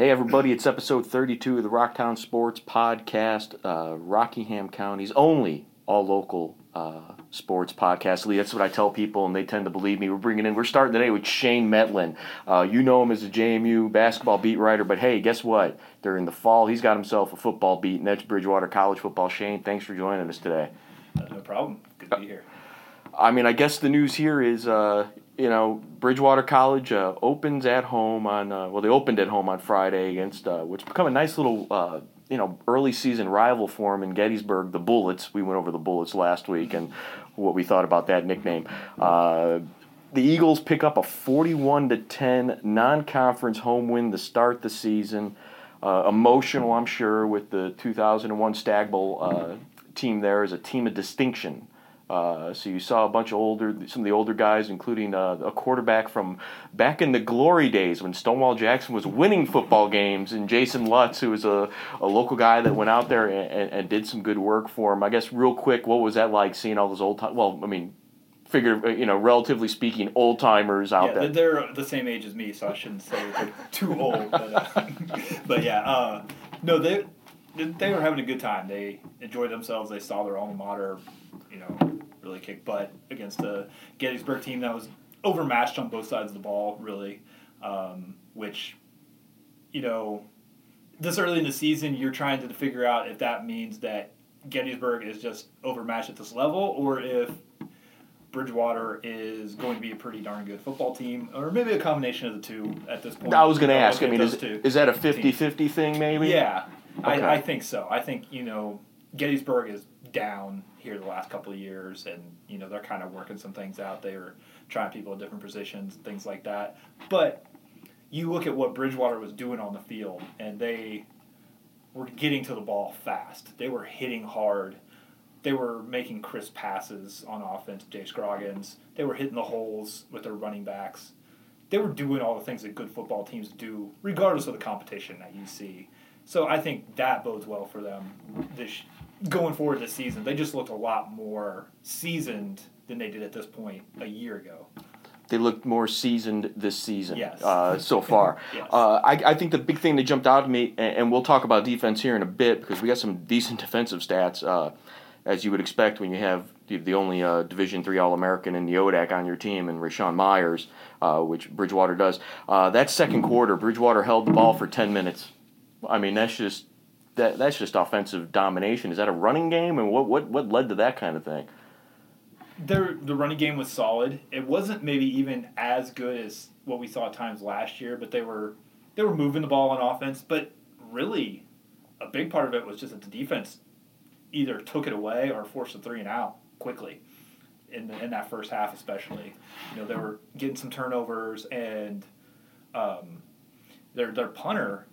Hey, everybody, it's episode 32 of the Rocktown Sports Podcast, uh, Rockingham County's only all local uh, sports podcast. Lee, that's what I tell people, and they tend to believe me. We're bringing in, we're starting today with Shane Mettlen. Uh, you know him as a JMU basketball beat writer, but hey, guess what? During the fall, he's got himself a football beat, and that's Bridgewater College football. Shane, thanks for joining us today. Uh, no problem. Good to be here. I mean, I guess the news here is, uh, you know, Bridgewater College uh, opens at home on, uh, well, they opened at home on Friday against, uh, which become a nice little, uh, you know, early season rival for them in Gettysburg, the Bullets. We went over the Bullets last week and what we thought about that nickname. Uh, the Eagles pick up a 41 to 10 non-conference home win to start the season. Uh, emotional, I'm sure, with the 2001 Stagg Bowl team there as a team of distinction. Uh, so you saw a bunch of older, some of the older guys, including uh, a quarterback from back in the glory days when Stonewall Jackson was winning football games, and Jason Lutz, who was a, a local guy that went out there and, and, and did some good work for him. I guess real quick, what was that like seeing all those old time? Well, I mean, figure you know, relatively speaking, old timers out yeah, there. They're the same age as me, so I shouldn't say they're too old. But, uh, but yeah, uh, no, they they were having a good time. They enjoyed themselves. They saw their alma mater, you know, really kick butt against a Gettysburg team that was overmatched on both sides of the ball, really. Um, which, you know, this early in the season, you're trying to figure out if that means that Gettysburg is just overmatched at this level, or if Bridgewater is going to be a pretty darn good football team, or maybe a combination of the two at this point. I was going to ask. I mean, is, is that a teams. 50-50 thing? Maybe. Yeah, Okay. I, I think so. I think you know Gettysburg is down here the last couple of years, and you know they're kind of working some things out. They were trying people in different positions, things like that. But you look at what Bridgewater was doing on the field, and they were getting to the ball fast. They were hitting hard. They were making crisp passes on offense. Jay Scroggins. They were hitting the holes with their running backs. They were doing all the things that good football teams do, regardless of the competition that you see. So I think that bodes well for them this going forward this season. They just looked a lot more seasoned than they did at this point a year ago. They looked more seasoned this season Yes. uh, so far. Yes. uh, I, I think the big thing that jumped out to me, and, and we'll talk about defense here in a bit because we got some decent defensive stats, uh, as you would expect when you have the, the only uh, Division three All American in the ODAC on your team, and Rashawn Myers, uh, which Bridgewater does. Uh, that second quarter, Bridgewater held the ball for ten minutes. I mean, that's just that that's just offensive domination. Is that a running game, and what what what led to that kind of thing? Their the running game was solid. It wasn't maybe even as good as what we saw at times last year, but they were they were moving the ball on offense. But really, a big part of it was just that the defense either took it away or forced a three and out quickly in the, in that first half, especially. You know, they were getting some turnovers and um, their their punter.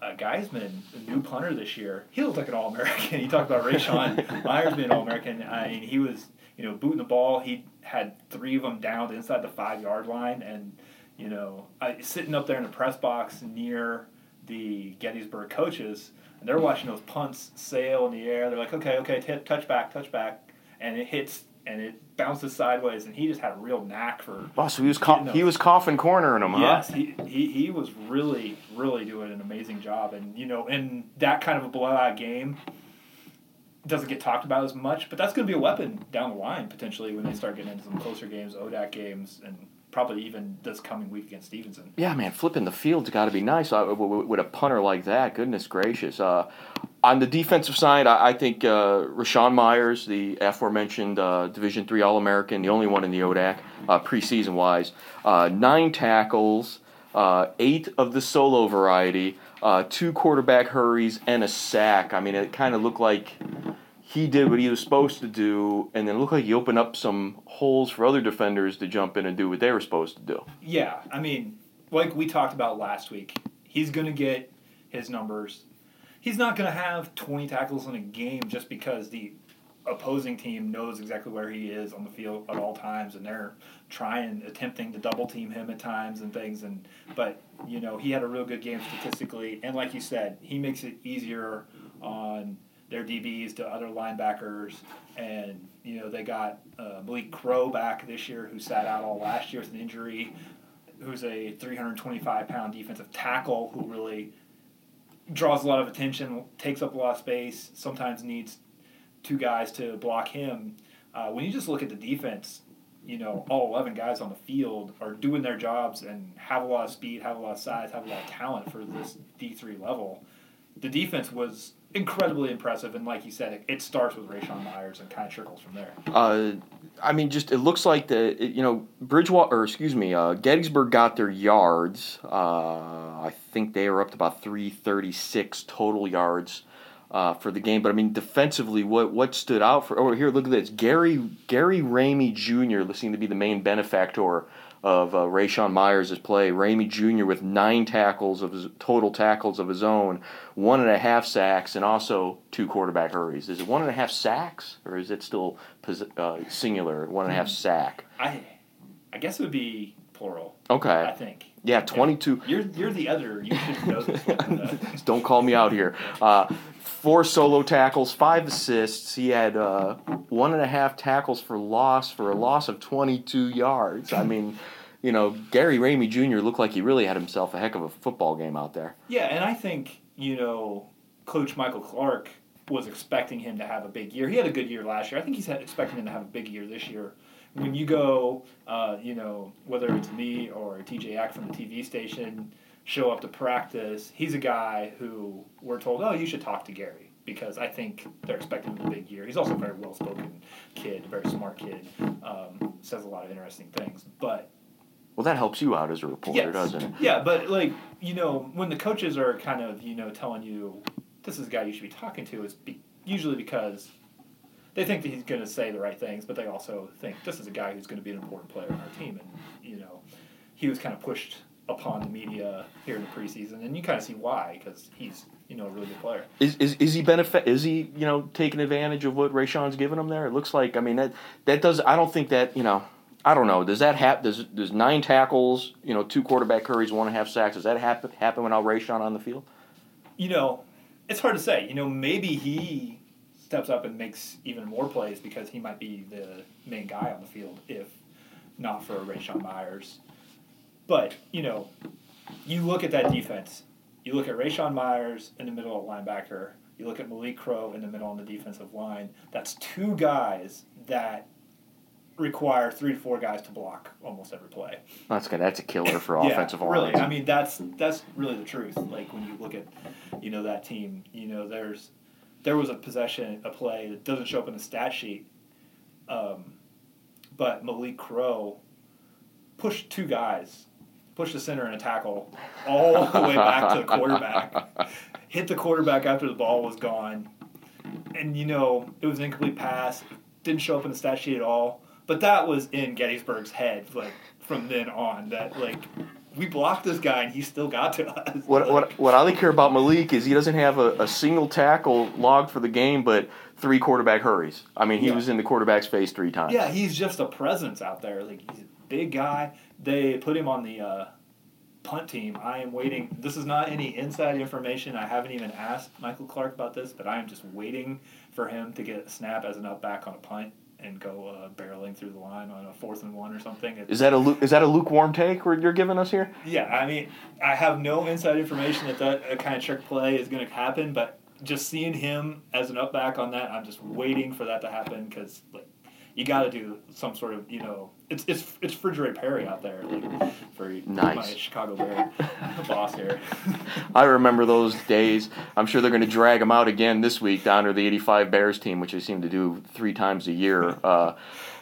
Uh, Geisman, a new punter this year, he looked like an All American. he talked about Rayshawn Myers being All American. I mean, he was you know, booting the ball. He had three of them down inside the five yard line, and you know, I, sitting up there in the press box near the Gettysburg coaches, and they're watching those punts sail in the air. They're like, okay, okay, t- touch back, touch back, and it hits and it bounces sideways, and he just had a real knack for. Oh, so he was ca- he was coffin cornering them, huh? Yes, he, he he was really really doing an amazing job, and you know, in that kind of a blowout game, doesn't get talked about as much, but that's going to be a weapon down the line potentially when they start getting into some closer games, ODAC games, and probably even this coming week against Stevenson. Yeah, man, flipping the field's got to be nice uh, with a punter like that. Goodness gracious. Uh, on the defensive side, I, I think uh, Rashawn Myers, the aforementioned uh, Division three All American, the only one in the ODAC uh, preseason wise, uh, nine tackles, uh, eight of the solo variety, uh, two quarterback hurries, and a sack. I mean, it kind of looked like he did what he was supposed to do, and then it looked like he opened up some holes for other defenders to jump in and do what they were supposed to do. Yeah, I mean, like we talked about last week, he's going to get his numbers. He's not going to have 20 tackles in a game just because the opposing team knows exactly where he is on the field at all times and they're trying attempting to double team him at times and things and but you know he had a real good game statistically and like you said he makes it easier on their DBs to other linebackers and you know they got uh, Malik Crow back this year who sat out all last year with an injury who's a 325 pound defensive tackle who really draws a lot of attention, takes up a lot of space, sometimes needs two guys to block him. Uh, when you just look at the defense, you know, all 11 guys on the field are doing their jobs and have a lot of speed, have a lot of size, have a lot of talent for this D3 level. The defense was incredibly impressive, and like you said, it, it starts with Rayshon Myers and kind of trickles from there. Uh, I mean, just it looks like the you know Bridgewater, or excuse me, uh, Gettysburg got their yards. Uh, I think they were up to about three thirty six total yards uh, for the game. But I mean, defensively, what what stood out for? Oh, here, look at this. Gary Gary Ramey Jr. seemed to be the main benefactor of uh, Rayshon Myers' play. Ramey Jr. with nine tackles of his total tackles of his own, one and a half sacks, and also two quarterback hurries. Is it one and a half sacks, or is it still uh, singular? One and a half sack. I, I guess it would be plural. Okay. I think. Yeah, twenty two. You're you're the other. You should know this. Don't call me out here. Uh, four solo tackles, five assists. He had uh, one and a half tackles for loss for a loss of 22 yards. I mean, you know, Gary Ramey Jr. looked like he really had himself a heck of a football game out there. yeah, and I think you know, Coach Michael Clark was expecting him to have a big year. He had a good year last year. I think he's expecting him to have a big year this year. When you go, uh, you know, whether it's me or TJ Ack from the TV station, show up to practice, he's a guy who we're told, oh, you should talk to Gary because I think they're expecting him a big year. He's also a very well spoken kid, very smart kid, um, says a lot of interesting things. But Well, that helps you out as a reporter, Yes. doesn't it? Yeah, but like you know, when the coaches are kind of you know telling you this is a guy you should be talking to, it's be- usually because they think that he's going to say the right things, but they also think this is a guy who's going to be an important player on our team, and you know, he was kind of pushed upon the media here in the preseason, and you kind of see why because he's you know a really good player. Is, is, is he benefit? Is he you know taking advantage of what Rayshon's giving him there? It looks like. I mean that that does. I don't think that you know. I don't know. Does that happen? Does does nine tackles, you know, two quarterback hurries, one and a half sacks? Does that happen happen without Rayshon on the field? you know, it's hard to say. You know, maybe he steps up and makes even more plays because he might be the main guy on the field if not for Rayshon Myers. But, you know, you look at that defense. You look at Rayshon Myers in the middle of linebacker. You look at Malik Crow in the middle on the defensive line. That's two guys that require three to four guys to block almost every play. That's good. That's a killer for Yeah, offensive really. I mean, that's that's really the truth. Like when you look at, you know, that team. You know, there's there was a possession, a play that doesn't show up in the stat sheet, um, but Malik Crow pushed two guys, pushed the center in a tackle all the way back to the quarterback, hit the quarterback after the ball was gone, and you know it was an incomplete pass. Didn't show up in the stat sheet at all. But that was in Gettysburg's head, like from then on. That like we blocked this guy and he still got to us. What, what, what I like care about Malik is he doesn't have a, a single tackle logged for the game, but three quarterback hurries. I mean, he Yeah. was in the quarterback's face three times. Yeah, he's just a presence out there. Like he's a big guy. They put him on the uh, punt team. I am waiting. This is not any inside information. I haven't even asked Michael Clark about this, but I am just waiting for him to get a snap as an up back on a punt and go uh, barreling through the line on a fourth and one or something. If- Is that a lu- is that a lukewarm take where you're giving us here? Yeah, I mean, I have no inside information that that kind of trick play is going to happen, but just seeing him as an up back on that, I'm just waiting for that to happen because like you got to do some sort of you know it's it's it's Frigere Perry out there like for my Nice. Chicago Bear boss here. I remember those days. I'm sure they're going to drag him out again this week down to honor the '85 Bears team, which they seem to do three times a year. Uh,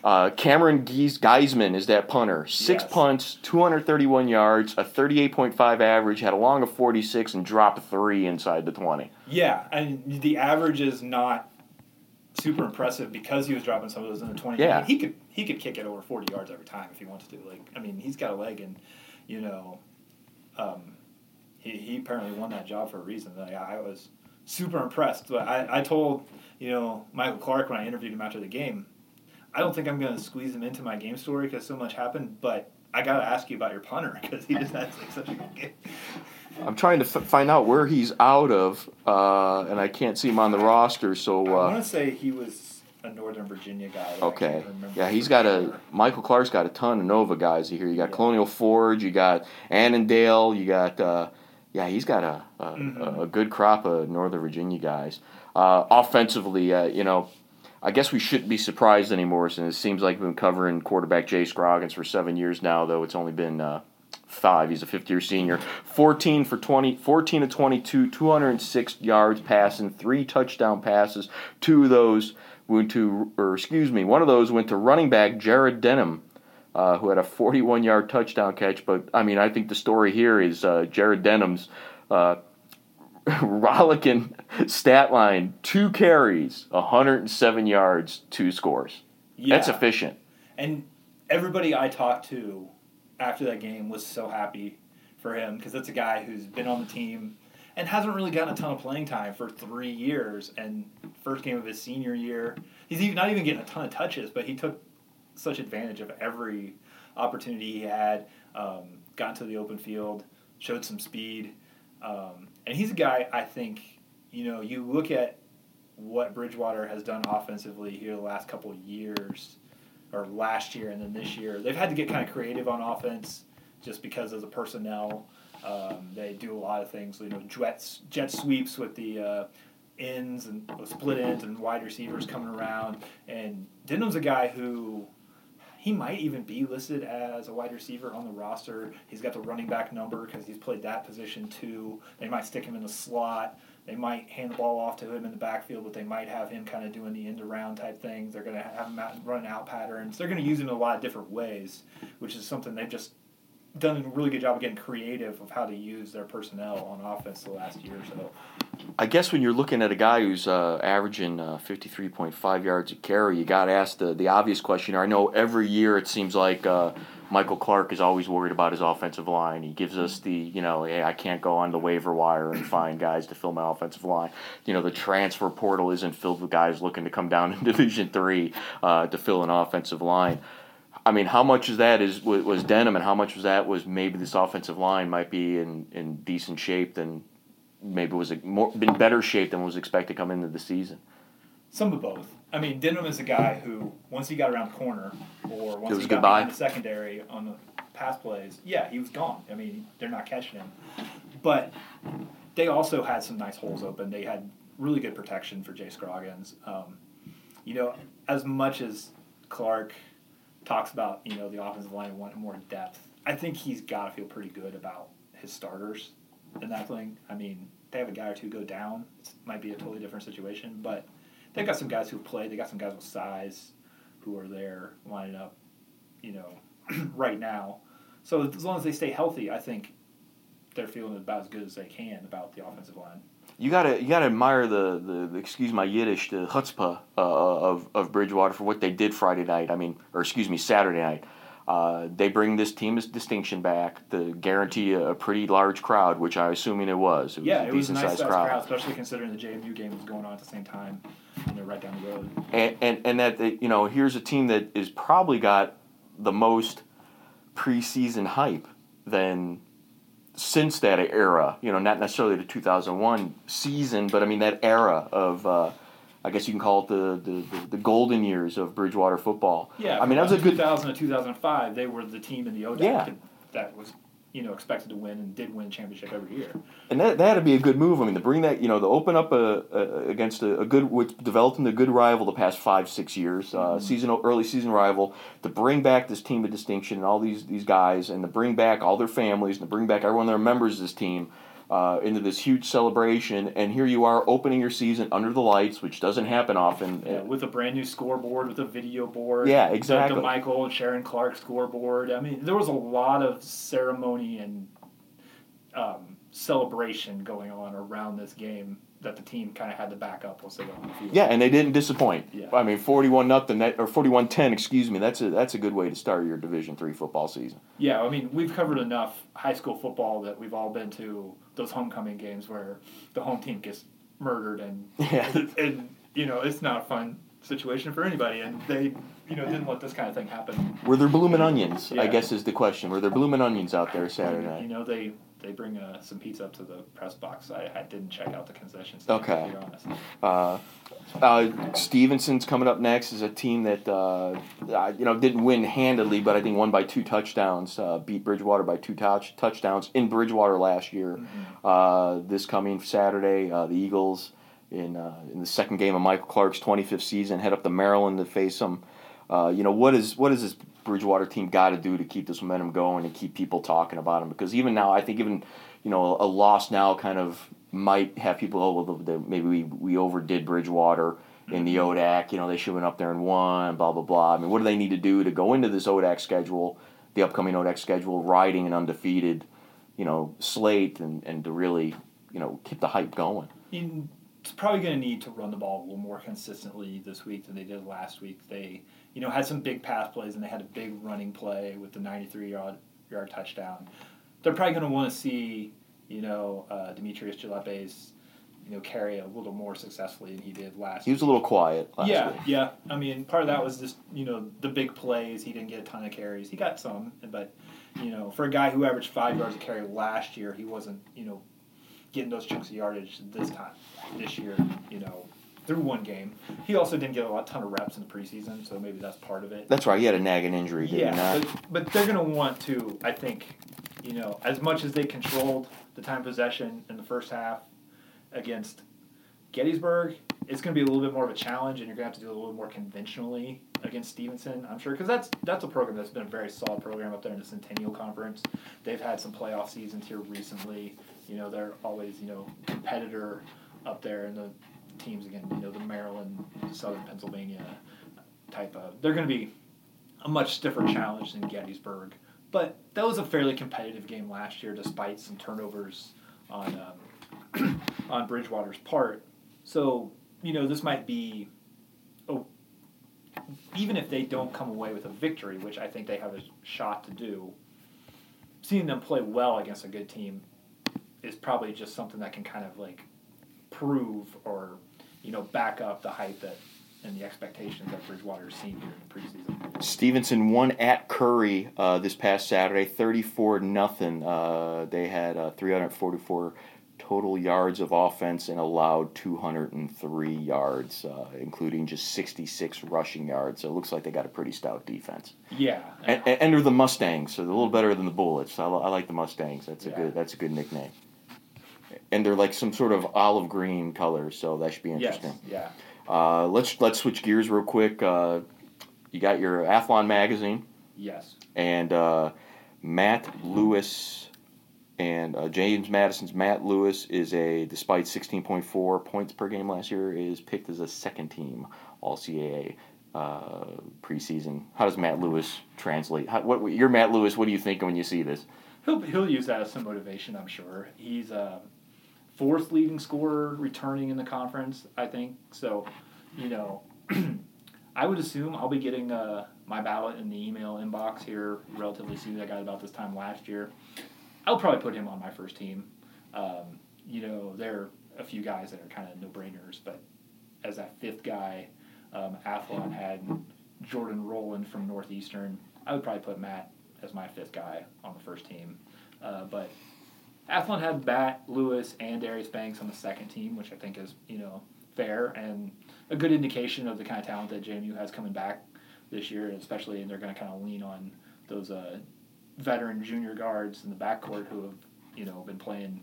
uh, Cameron Geis- Geisman is that punter. Six Yes. punts, 231 yards, a 38.5 average, had a long of 46, and dropped three inside the 20. yeah, and the average is not super impressive because he was dropping some of those in the 20 Yeah. he could he could kick it over 40 yards every time if he wanted to. Like i mean he's got a leg and you know um, he, he apparently won that job for a reason. Like, i was super impressed. But I, I told you know michael clark when i interviewed him after the game i don't think i'm going to squeeze him into my game story because so much happened but i got to ask you about your punter because he just had like, such a good game I'm trying to f- find out where he's out of, uh, and I can't see him on the roster. So i uh, want to say he was a northern virginia guy Okay. Yeah, he's got a. Michael Clark's got a ton of Nova guys here. You got Yeah. Colonial Forge, you got Annandale, you got uh, Yeah, he's got a a, Mhm. a good crop of Northern Virginia guys. Uh, offensively, uh, you know, I guess we shouldn't be surprised anymore since it seems like we've been covering quarterback Jay Scroggins for seven years now, though it's only been uh, five. He's a fifth year senior. 14 for 20, 14 to 22, 206 yards passing, three touchdown passes. Two of those went to, or excuse me, one of those went to running back Jared Denham. Uh, who had a 41 yard touchdown catch. But I mean, I think the story here is uh, Jared Denham's uh, rollicking stat line two carries, 107 yards, two scores. Yeah. That's efficient. And everybody I talked to after that game was so happy for him because that's a guy who's been on the team and hasn't really gotten a ton of playing time for three years. And first game of his senior year, he's even, not even getting a ton of touches, but he took such advantage of every opportunity he had. Um, got into the open field, showed some speed, um, and he's a guy I think you know you look at what Bridgewater has done offensively here the last couple years or last year and then this year. They've had to get kind of creative on offense just because of the personnel. Um, they do a lot of things, you know, jet, jet sweeps with the uh, ends and split ends and wide receivers coming around. And Denham's a guy who he might even be listed as a wide receiver on the roster. He's got the running back number because he's played that position too. They might stick him in the slot. They might hand the ball off to him in the backfield, but they might have him kind of doing the end around type things. They're going to have him out, running out patterns. They're going to use him in a lot of different ways, which is something they've just done a really good job of getting creative of how to use their personnel on offense the last year or so. I guess when you're looking at a guy who's uh, averaging uh, 53.5 yards a carry, you got to ask the, the obvious question. I know every year it seems like uh, Michael Clark is always worried about his offensive line. He gives us the, you know, hey, I can't go on the waiver wire and find guys to fill my offensive line. You know, the transfer portal isn't filled with guys looking to come down in Division Three uh, to fill an offensive line. I mean, how much of that is was, Denham, and how much of that was maybe this offensive line might be in, in decent shape than maybe was more been better shape than was expected coming into the season. Some of both. I mean, Denham is a guy who, once he got around the corner, or once was he got goodbye. behind the secondary on the pass plays, yeah, he was gone. I mean, they're not catching him. But they also had some nice holes open. They had really good protection for Jay Scroggins. Um, you know, as much as Clark talks about, you know, the offensive line wanting more depth, I think he's got to feel pretty good about his starters in that thing. I mean, they have a guy or two go down. It might be a totally different situation, but they've got some guys who play. They got some guys with size who are there lining up, you know, right now. So as long as they stay healthy, I think they're feeling about as good as they can about the offensive line. You gotta you gotta admire the, the, the excuse my Yiddish the chutzpah uh, of of Bridgewater for what they did Friday night. I mean, or excuse me, Saturday night. Uh, they bring this team's distinction back to guarantee a, a pretty large crowd, which I'm assuming it was. It was yeah, a it was a nice sized crowd. crowd, especially considering the JMU game was going on at the same time, and they're right down the road. and and, and that they, you know here's a team that is probably got the most preseason hype than since that era. You know, not necessarily the 2001 season, but I mean that era of. Uh, I guess you can call it the, the, the, golden years of Bridgewater football. Yeah, I mean that was a good 2000 to 2005. They were the team in the ODAC Yeah. that was you know expected to win and did win championship every year. And that that'd be a good move. I mean, to bring that, you know, to open up a, a against a, a good, what developed into a good rival the past five six years, uh, seasonal early season rival, to bring back this team of distinction and all these these guys, and to bring back all their families, and to bring back everyone that are members of this team. Uh, into this huge celebration, and here you are opening your season under the lights, which doesn't happen often. Yeah, with a brand new scoreboard, with a video board. Yeah, the- exactly. The, Michael and Sharon Clark scoreboard. I mean, there was a lot of ceremony and um, celebration going on around this game that the team kind of had to back up once they got on the field. Yeah, and they didn't disappoint. Yeah. I mean, forty-one nothing, that or forty-one ten, excuse me. That's a that's a good way to start your Division three football season. Yeah, I mean, we've covered enough high school football that we've all been to those homecoming games where the home team gets murdered and Yeah. and you know it's not a fun situation for anybody, and they you know didn't let this kind of thing happen. Were there blooming onions? I guess is the question. Were there blooming onions out there Saturday You know they they bring uh, some pizza up to the press box. I, I didn't check out the concession stand. Okay. To be honest. Uh, uh, Stevenson's coming up next is a team that uh, you know didn't win handedly, but I think won by two touchdowns. Uh, beat Bridgewater by two touch touchdowns in Bridgewater last year. Uh, this coming Saturday, uh, the Eagles in uh, in the second game of Michael Clark's 25th season head up to Maryland to face them. Uh, you know what is what is this Bridgewater team got to do to keep this momentum going and keep people talking about them? Because even now, I think even you know a loss now kind of might have people oh well maybe we, we overdid Bridgewater in the mm-hmm. ODAC. You know they should have went up there and won. Blah blah blah. I mean, what do they need to do to go into this ODAC schedule, the upcoming ODAC schedule, riding an undefeated, you know, slate and and to really you know keep the hype going. In, it's probably going to need to run the ball a little more consistently this week than they did last week. They, you know, had some big pass plays and they had a big running play with the 93 yard yard touchdown. They're probably going to want to see, you know, uh, Demetrius Jalapes, you know, carry a little more successfully than he did last. He was a little quiet last yeah, week. yeah. I mean, part of that was just you know the big plays. He didn't get a ton of carries. He got some, but you know, for a guy who averaged five yards a carry last year, he wasn't you know getting those chunks of yardage this time this year. You know, through one game. He also didn't get a lot ton of reps in the preseason, so maybe that's part of it. That's right. He had a nagging injury, did Yeah, but, but they're going to want to, I think, you know, as much as they controlled the time possession in the first half against Gettysburg, it's going to be a little bit more of a challenge, and you're going to have to do it a little more conventionally against Stevenson, I'm sure, because that's that's a program that's been a very solid program up there in the Centennial Conference. They've had some playoff seasons here recently. You know, they're always you know competitor up there in the teams again. You know, the Maryland, Southern Pennsylvania type of. They're going to be a much stiffer challenge than Gettysburg. But that was a fairly competitive game last year, despite some turnovers on um, on Bridgewater's part. So you know this might be, oh, even if they don't come away with a victory, which I think they have a shot to do. Seeing them play well against a good team is probably just something that can kind of like prove or you know back up the hype that and the expectations that Bridgewater's seen here in the preseason. Stevenson won at Curry uh, this past Saturday, thirty-four nothing. Uh, they had uh, three hundred forty-four total yards of offense and allowed two hundred and three yards, uh, including just sixty-six rushing yards. So it looks like they got a pretty stout defense. Yeah, And, and, and they're the Mustangs, so they're a little better than the Bullets. I, I like the Mustangs. That's a Yeah. good. That's a good nickname. And they're like some sort of olive green color, so that should be yes, interesting. yeah, Uh, let's let's switch gears real quick. Uh, you got your Athlon magazine yes, and uh, Matt Lewis and uh, James Madison's Matt Lewis is a despite 16.4 points per game last year is picked as a second team All CAA uh, preseason. How does Matt Lewis translate? How, what you're Matt Lewis? What do you think when you see this? he'll he'll use that as some motivation. I'm sure he's a fourth leading scorer returning in the conference. I think so. You know, I would assume I'll be getting uh, my ballot in the email inbox here relatively soon. I got about this time last year. I'll probably put him on my first team. Um, you know, there are a few guys that are kind of no brainers, but as that fifth guy, um, Athlon had Jordan Roland from Northeastern. I would probably put Matt as my fifth guy on the first team. Uh, but Athlon had Bat, Lewis, and Darius Banks on the second team, which I think is, you know, fair and a good indication of the kind of talent that JMU has coming back this year, especially and they're going to kind of lean on those uh, veteran junior guards in the backcourt who have, you know, been playing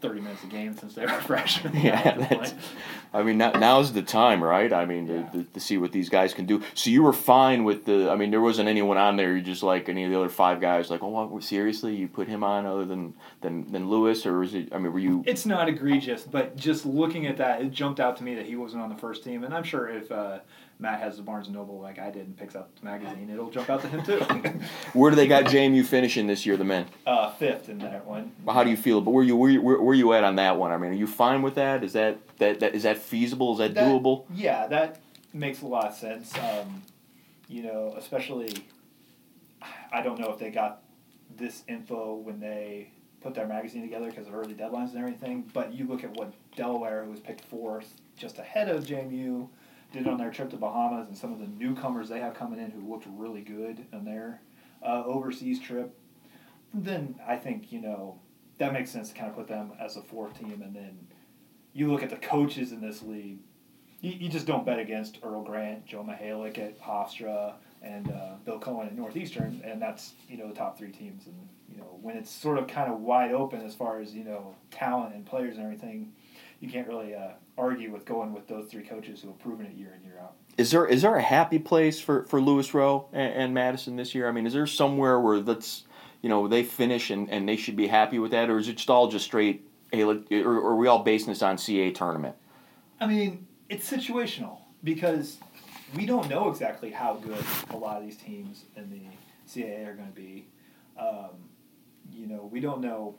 30 minutes a game since they were freshmen. Yeah, that's- I mean, now, now's the time, right? I mean, Yeah. to, to, see what these guys can do. So you were fine with the. I mean, there wasn't anyone on there. You just like any of the other five guys. Like, oh, what, seriously, you put him on other than than than Lewis, or is it? I mean, were you? It's not egregious, but just looking at that, it jumped out to me that he wasn't on the first team, and I'm sure if uh, Matt has the Barnes and Noble like I did and picks up the magazine, it'll jump out to him too. Where do they got JMU finishing this year, the men? uh, fifth in that one. How do you feel? But where you where you, where, where you at on that one? I mean, are you fine with that? Is that that, that is that feasible? Is that, That- doable? Yeah, that makes a lot of sense. Um, you know, especially, I don't know if they got this info when they put their magazine together because of early deadlines and everything. But you look at what Delaware, who was picked fourth, just ahead of JMU, did it on their trip to Bahamas, and some of the newcomers they have coming in who looked really good in their uh, overseas trip. Then I think you know that makes sense to kind of put them as a fourth team, and then you look at the coaches in this league. You, you just don't bet against Earl Grant, Joe Mihalich at Hofstra, and uh, Bill Coen at Northeastern, and that's you know the top three teams. And you know when it's sort of kind of wide open as far as you know talent and players and everything, you can't really uh, argue with going with those three coaches who have proven it year in year out. Is there is there a happy place for, for Louis Rowe and, and Madison this year? I mean, is there somewhere where that's you know they finish and, and they should be happy with that, or is it just all just straight? Hey, or, or are we all basing this on CA tournament? I mean, it's situational because we don't know exactly how good a lot of these teams in the CAA are going to be. Um, you know, we don't know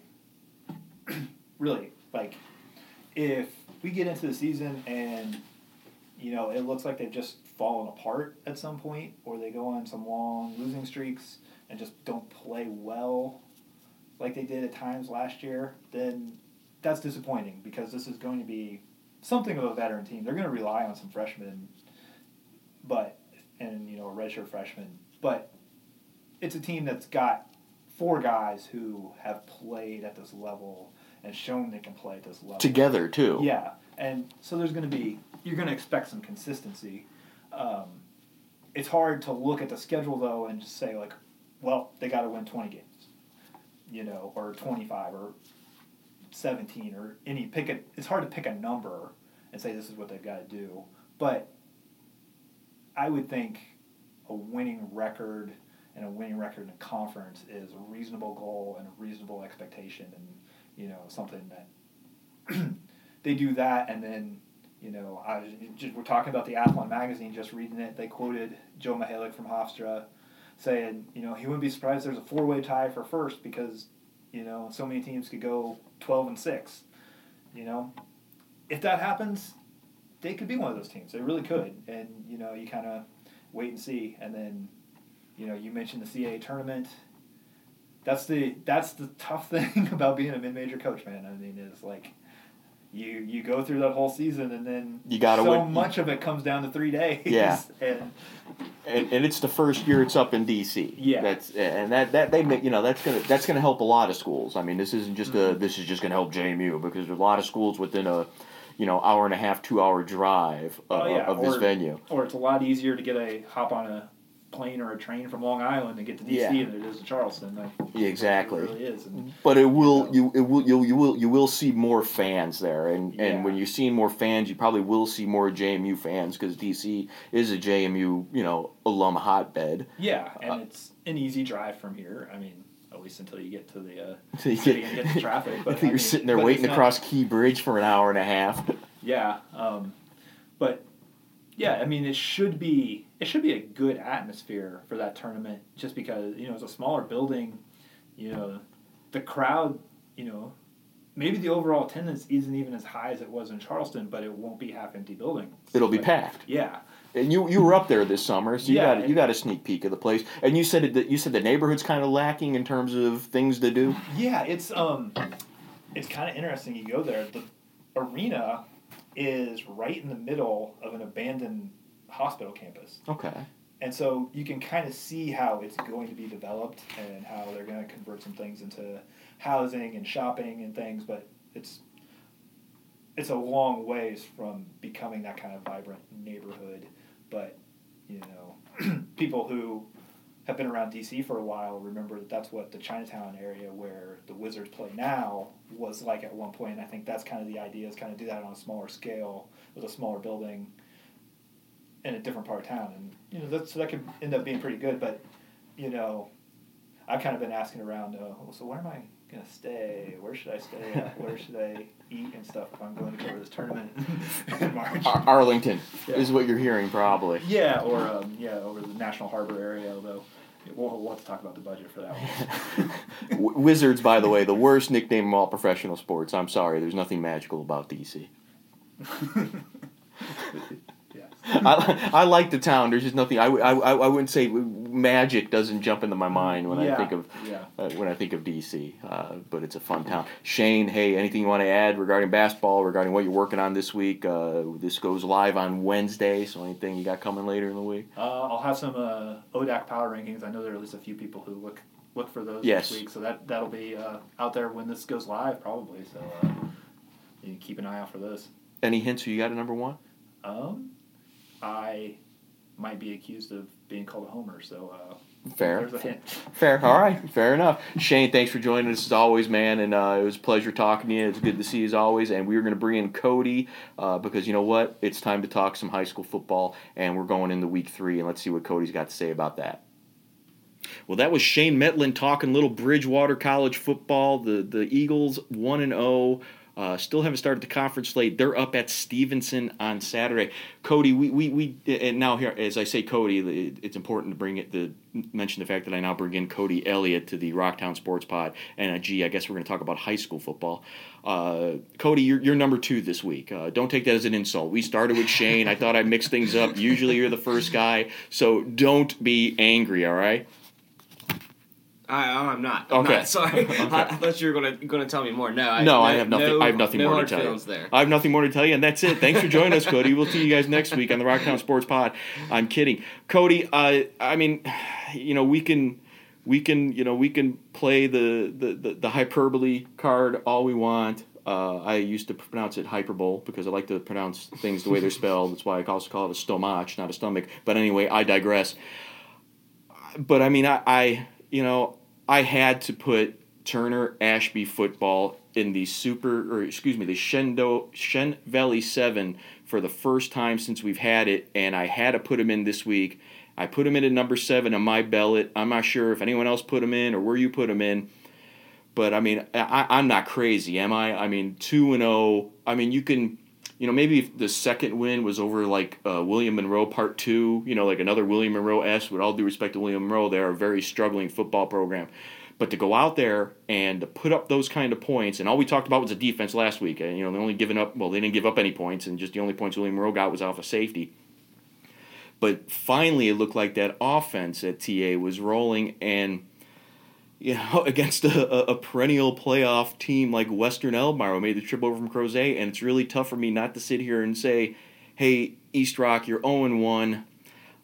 really like if we get into the season and you know it looks like they've just fallen apart at some point, or they go on some long losing streaks and just don't play well like they did at times last year, then that's disappointing because this is going to be something of a veteran team. They're going to rely on some freshmen, but and you know a redshirt freshman, but it's a team that's got four guys who have played at this level and shown they can play at this level together too. Yeah, and so there's going to be you're going to expect some consistency. Um, it's hard to look at the schedule though and just say like, well, they got to win 20 games, you know, or 25 or 17 or any pick it. It's hard to pick a number and say this is what they've got to do, but I would think a winning record and a winning record in a conference is a reasonable goal and a reasonable expectation and you know something that they do that and then you know I just, we're talking about the Athlon magazine just reading it. They quoted Joe Mihalich from Hofstra saying you know he wouldn't be surprised there's a four way tie for first because you know so many teams could go 12 and 6 you know. If that happens they could be one of those teams. They really could. And you know you kind of wait and see. And then you know you mentioned the CAA tournament that's the that's the tough thing about being a mid major coach, man. I mean, is like you you go through that whole season and then you gotta so win. much of it comes down to three days. Yeah. and, and and it's the first year it's up in DC. Yeah. that's and that that they make you know that's gonna that's gonna help a lot of schools. I mean, this isn't just a Mm-hmm. this is just gonna help JMU because there's a lot of schools within a you know hour and a half two hour drive uh, Oh, yeah, of this or- venue. or it's a lot easier to get a hop on a plane or a train from Long Island to get to DC Yeah. than it is to Charleston. Like, Yeah, exactly. It really is. And, But it will you it will you, you will you will see more fans there, and Yeah. and when you're seeing more fans, you probably will see more JMU fans because DC is a JMU you know alum hotbed. yeah, and Uh, it's an easy drive from here. I mean, at least until you get to the uh, you city get- and get to traffic. I But think I you're mean, sitting there waiting not- across Key Bridge for an hour and a half. Yeah, um, but yeah, I mean, it should be it should be a good atmosphere for that tournament, just because you know it's a smaller building, you know, the crowd, you know, maybe the overall attendance isn't even as high as it was in Charleston, but it won't be half empty building. It'll be packed. Yeah, And you you were up there this summer, so you Yeah, got you got a sneak peek of the place. And you said that you said the neighborhood's kind of lacking in terms of things to do. yeah, it's um, it's kind of interesting. You go there, the arena is right in the middle of an abandoned hospital campus. Okay. And so you can kind of see how it's going to be developed and how they're going to convert some things into housing and shopping and things, but it's it's a long ways from becoming that kind of vibrant neighborhood. But you know, people who have been around DC for a while remember that that's what the Chinatown area where the Wizards play now was like at one point. And I think that's kind of the idea is kind of do that on a smaller scale with a smaller building in a different part of town, and you know that so that could end up being pretty good. But you know, I've kind of been asking around. Uh, so where am I gonna stay? Where should I stay? At? Where should I eat and stuff if I'm going to cover this tournament in March? Ar- Arlington Yeah. is what you're hearing probably. Yeah, or um, yeah, over the National Harbor area. Although we'll, we'll have to talk about the budget for that one. Wizards, by the way, the worst nickname of all professional sports. I'm sorry, there's nothing magical about DC. I, I like the town. There's just nothing. I, I, I wouldn't say magic doesn't jump into my mind when I think of yeah. uh, when I think of DC. Uh, but it's a fun town. Shane, hey, anything you want to add regarding basketball, regarding what you're working on this week? Uh, this goes live on Wednesday, so anything you got coming later in the week? Uh, I'll have some uh, ODAC power rankings. I know there are at least a few people who look look for those Yes. this week. So that that'll be uh, out there when this goes live, probably. So uh, you keep an eye out for those. Any hints who you got at number one? Um, I might be accused of being called a homer, so uh, Fair. there's a hint. Fair. All right. Fair enough. Shane, thanks for joining us as always, man. And uh, it was a pleasure talking to you. It's good to see you as always. And we were going to bring in Cody uh, because you know what? It's time to talk some high school football, and we're going into week three, and let's see what Cody's got to say about that. Well, that was Shane Mettlen talking little Bridgewater College football. The the Eagles one and zero. Uh, still haven't started the conference slate. They're up at Stevenson on Saturday. Cody, we, we, we and now here as I say Cody, it- it's important to bring it to mention the fact that I now bring in Cody Elliott to the Rocktown Sports Pod. And uh, gee, I guess we're going to talk about high school football. Uh, Cody, you're, you're number two this week. Uh, don't take that as an insult. We started with Shane. I thought I mixed things up. Usually you're the first guy, so don't be angry. All right. I, oh, I'm not. I'm Okay. not. Sorry. I, I thought you were gonna gonna tell me more. No, I, No, I have nothing. No, I have nothing no more to tell you. there. I have nothing more to tell you, and that's it. Thanks for joining us, Cody. We'll see you guys next week on the Rocktown Sports Pod. I'm kidding, Cody. Uh, I mean, you know, we can, we can, you know, we can play the the, the, the hyperbole card all we want. Uh, I used to pronounce it hyperbole because I like to pronounce things the way they're spelled. That's why I also call it a stomach, not a stomach. But anyway, I digress. But I mean, I, I you know, I had to put Turner Ashby football in the super, or excuse me, the Shendo Shen Valley Seven for the first time since we've had it, and I had to put him in this week. I put him in at number seven on my ballot. I'm not sure if anyone else put him in or where you put him in, but I mean, I, I'm not crazy, am I? I mean, two and zero. I mean, you can, you know, maybe if the second win was over like uh, William Monroe Part Two, you know, like another William Monroe S. With all due respect to William Monroe, they're a very struggling football program. But to go out there and to put up those kind of points, and all we talked about was the defense last week. And you know, they only given up. Well, they didn't give up any points, and just the only points William Monroe got was off of safety. But finally, it looked like that offense at TA was rolling, and you know, against a, a, perennial playoff team like Western Albemarle, made the trip over from Crozet, and it's really tough for me not to sit here and say, "Hey, East Rock, you're 0 1.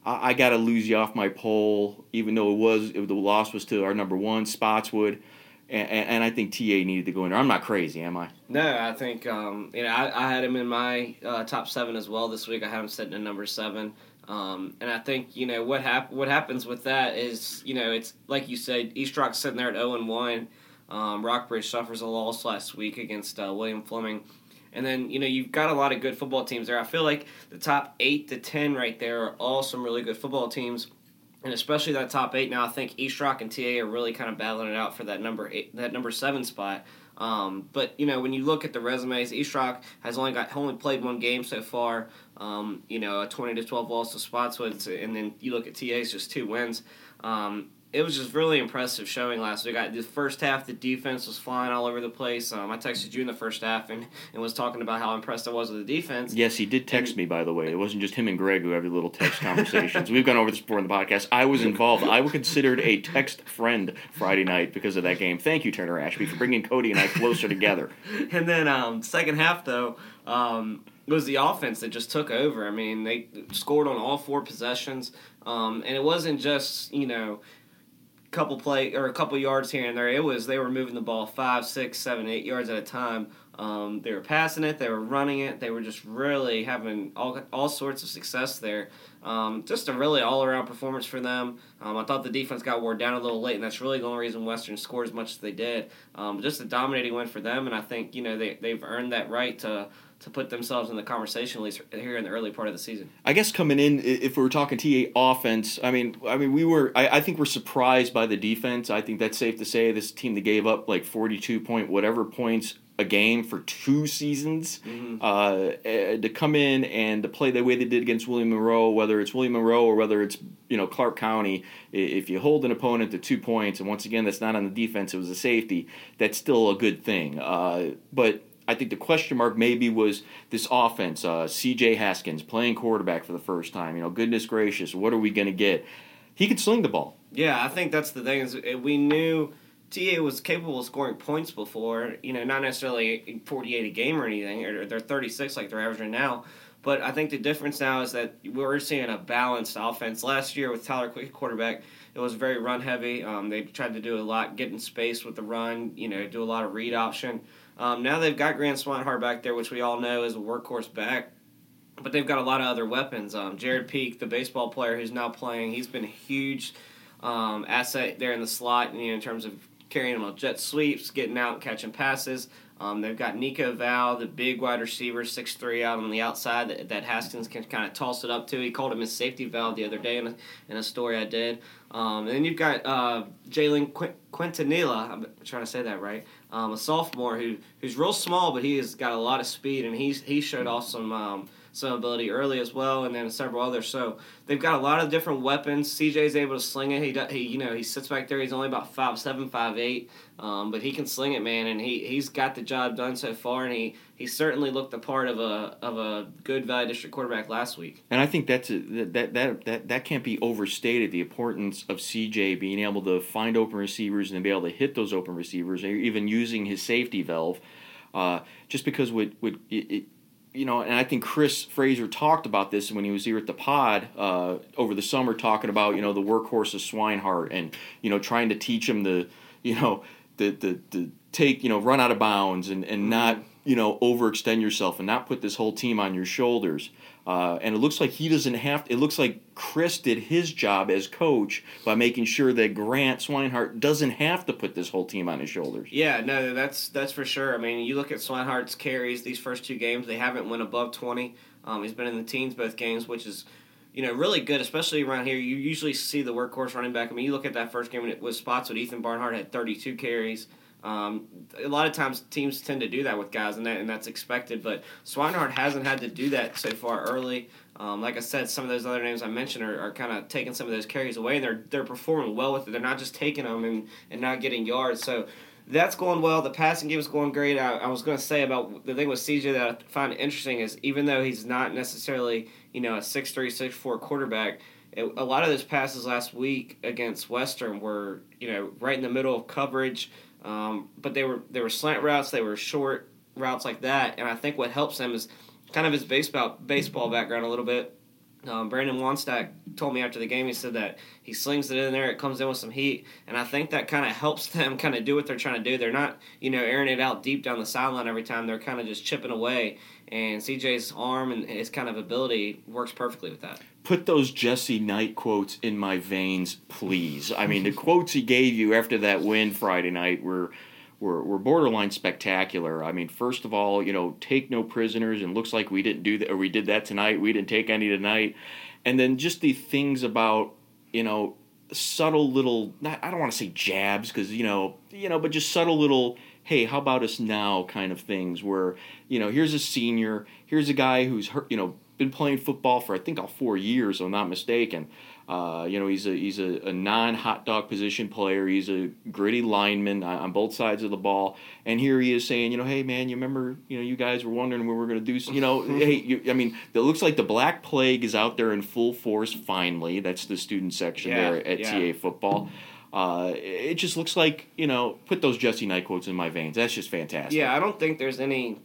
I, I got to lose you off my poll, even though it was it, the loss was to our number one, Spotswood." And, and, and I think TA needed to go in there. I'm not crazy, am I? No, I think um, you know I, I had him in my uh, top seven as well this week. I had him sitting at number seven, um, and I think you know what hap- what happens with that is you know it's like you said, East Rock's sitting there at zero and one. Um, Rockbridge suffers a loss last week against uh, William Fleming, and then you know you've got a lot of good football teams there. I feel like the top eight to ten right there are all some really good football teams and especially that top eight. Now I think East Rock and TA are really kind of battling it out for that number eight, that number seven spot. Um, but you know when you look at the resumes, East Rock has only got only played one game so far. Um, you know a twenty to twelve loss to Spotswood, and then you look at TA's just two wins. Um, it was just really impressive showing last week. I, the first half, the defense was flying all over the place. Um, I texted you in the first half and, and was talking about how impressed I was with the defense. Yes, he did text me, by the way. It wasn't just him and Greg who have little text conversations. We've gone over this before in the podcast. I was involved. I was considered a text friend Friday night because of that game. Thank you, Turner Ashby, for bringing Cody and I closer together. and then um, second half though um, it was the offense that just took over. I mean, they scored on all four possessions, um, and it wasn't just you know couple play or a couple yards here and there. It was they were moving the ball five, six, seven, eight yards at a time. Um, they were passing it, they were running it, they were just really having all all sorts of success there. Um, just a really all around performance for them. Um, I thought the defense got wore down a little late, and that's really the only reason Western scored as much as they did. Um, just a dominating win for them, and I think you know they they've earned that right to to put themselves in the conversation at least here in the early part of the season. I guess coming in, if we were talking TA offense, I mean, I mean, we were. I, I think we're surprised by the defense. I think that's safe to say. This team that gave up like forty-two point whatever points a game for two seasons, uh, eh, to come in and to play the way they did against William Monroe, whether it's William Monroe or whether it's you know Clarke County, if you hold an opponent to two points, and once again that's not on the defense, it was a safety. That's still a good thing. Uh, but I think the question mark maybe was this offense. Uh, C.J. Haskins playing quarterback for the first time. You know, goodness gracious, what are we going to get? He could sling the ball. Yeah, I think that's the thing is uh, we knew TA was capable of scoring points before, you know, not necessarily 48 a game or anything, or they're 36 like they're averaging now. But I think the difference now is that we're seeing a balanced offense. Last year with Tyler Quick quarterback, it was very run heavy. Um, they tried to do a lot, get in space with the run, you know, do a lot of read option. Um, now they've got Grant Swinehart back there, which we all know is a workhorse back. But they've got a lot of other weapons. Um, Jared Peak, the baseball player who's now playing, he's been a huge um, asset there in the slot you know, in terms of carrying them on jet sweeps, getting out catching passes. Um, they've got Nico Val, the big wide receiver, six three out on the outside that, that Haskins can kind of toss it up to. He called him his safety valve the other day in a, in a story I did. Um, and then you've got uh, Jalen Qu- Quintanilla, I'm trying to say that right, um, a sophomore who who's real small, but he has got a lot of speed, and he's he showed off some um, some ability early as well, and then several others. So they've got a lot of different weapons. CJ's able to sling it. He, does, he you know he sits back there. He's only about five seven, five eight, um, but he can sling it, man, and he he's got the job done so far, and he he certainly looked the part of a of a good Valley District quarterback last week. And I think that's a, that, that that that can't be overstated. The importance of CJ being able to find open receivers and be able to hit those open receivers, or even using his safety valve. Uh, just because with with it, it, you know, and I think Chris Fraser talked about this when he was here at the pod uh, over the summer, talking about you know the workhorse of Swinehart and you know trying to teach him the you know the the, the take you know run out of bounds and and not you know overextend yourself and not put this whole team on your shoulders. Uh, and it looks like he doesn't have. It looks like Chris did his job as coach by making sure that Grant Swinehart doesn't have to put this whole team on his shoulders. Yeah, no, that's that's for sure. I mean, you look at Swinehart's carries these first two games; they haven't went above twenty. Um, he's been in the teens both games, which is you know really good, especially around here. You usually see the workhorse running back. I mean, you look at that first game when it was Spotswood Ethan Barnhart had thirty two carries. Um, a lot of times teams tend to do that with guys, and that and that's expected. But Swinehart hasn't had to do that so far early. Um, like I said, some of those other names I mentioned are, are kind of taking some of those carries away, and they're they're performing well with it. They're not just taking them and, and not getting yards. So that's going well. The passing game is going great. I, I was going to say about the thing with CJ that I find interesting is even though he's not necessarily you know a six three six four quarterback. It, a lot of those passes last week against Western were, you know, right in the middle of coverage. Um, but they were they were slant routes, they were short routes like that, and I think what helps them is kind of his baseball baseball background a little bit. Um, Brandon Wanstack told me after the game, he said that he slings it in there, it comes in with some heat, and I think that kind of helps them kind of do what they're trying to do. They're not, you know, airing it out deep down the sideline every time. They're kind of just chipping away, and CJ's arm and his kind of ability works perfectly with that. Put those Jesse Knight quotes in my veins, please. I mean, the quotes he gave you after that win Friday night were were, were borderline spectacular. I mean, first of all, you know, take no prisoners, and looks like we didn't do that, or we did that tonight. We didn't take any tonight, and then just the things about you know subtle little not, I don't want to say jabs because you know you know, but just subtle little hey, how about us now kind of things where you know here's a senior, here's a guy who's hurt, you know been playing football for I think all four years, if I'm not mistaken. Uh, you know, he's a he's a, a non hot dog position player. He's a gritty lineman on both sides of the ball. And here he is saying, you know, hey man, you remember, you know, you guys were wondering when we are going to do, you know, hey, you, I mean, it looks like the black plague is out there in full force. Finally, that's the student section yeah, there at yeah. TA football. Uh, it just looks like you know, put those Jesse Knight quotes in my veins. That's just fantastic. Yeah, I don't think there's any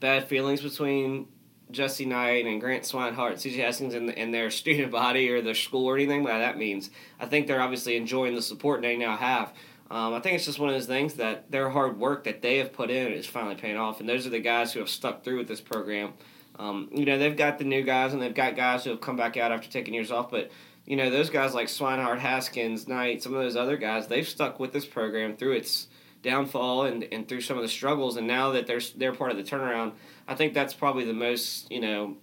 bad feelings between Jesse Knight and Grant Swinehart, CJ Haskins in, the, in their student body or their school or anything like that means. I think they're obviously enjoying the support they now have. Um, I think it's just one of those things that their hard work that they have put in is finally paying off, and those are the guys who have stuck through with this program. Um, you know, they've got the new guys and they've got guys who have come back out after taking years off, but you know, those guys like Swinehart, Haskins, Knight, some of those other guys, they've stuck with this program through its downfall and, and through some of the struggles, and now that they're they're part of the turnaround, I think that's probably the most you know.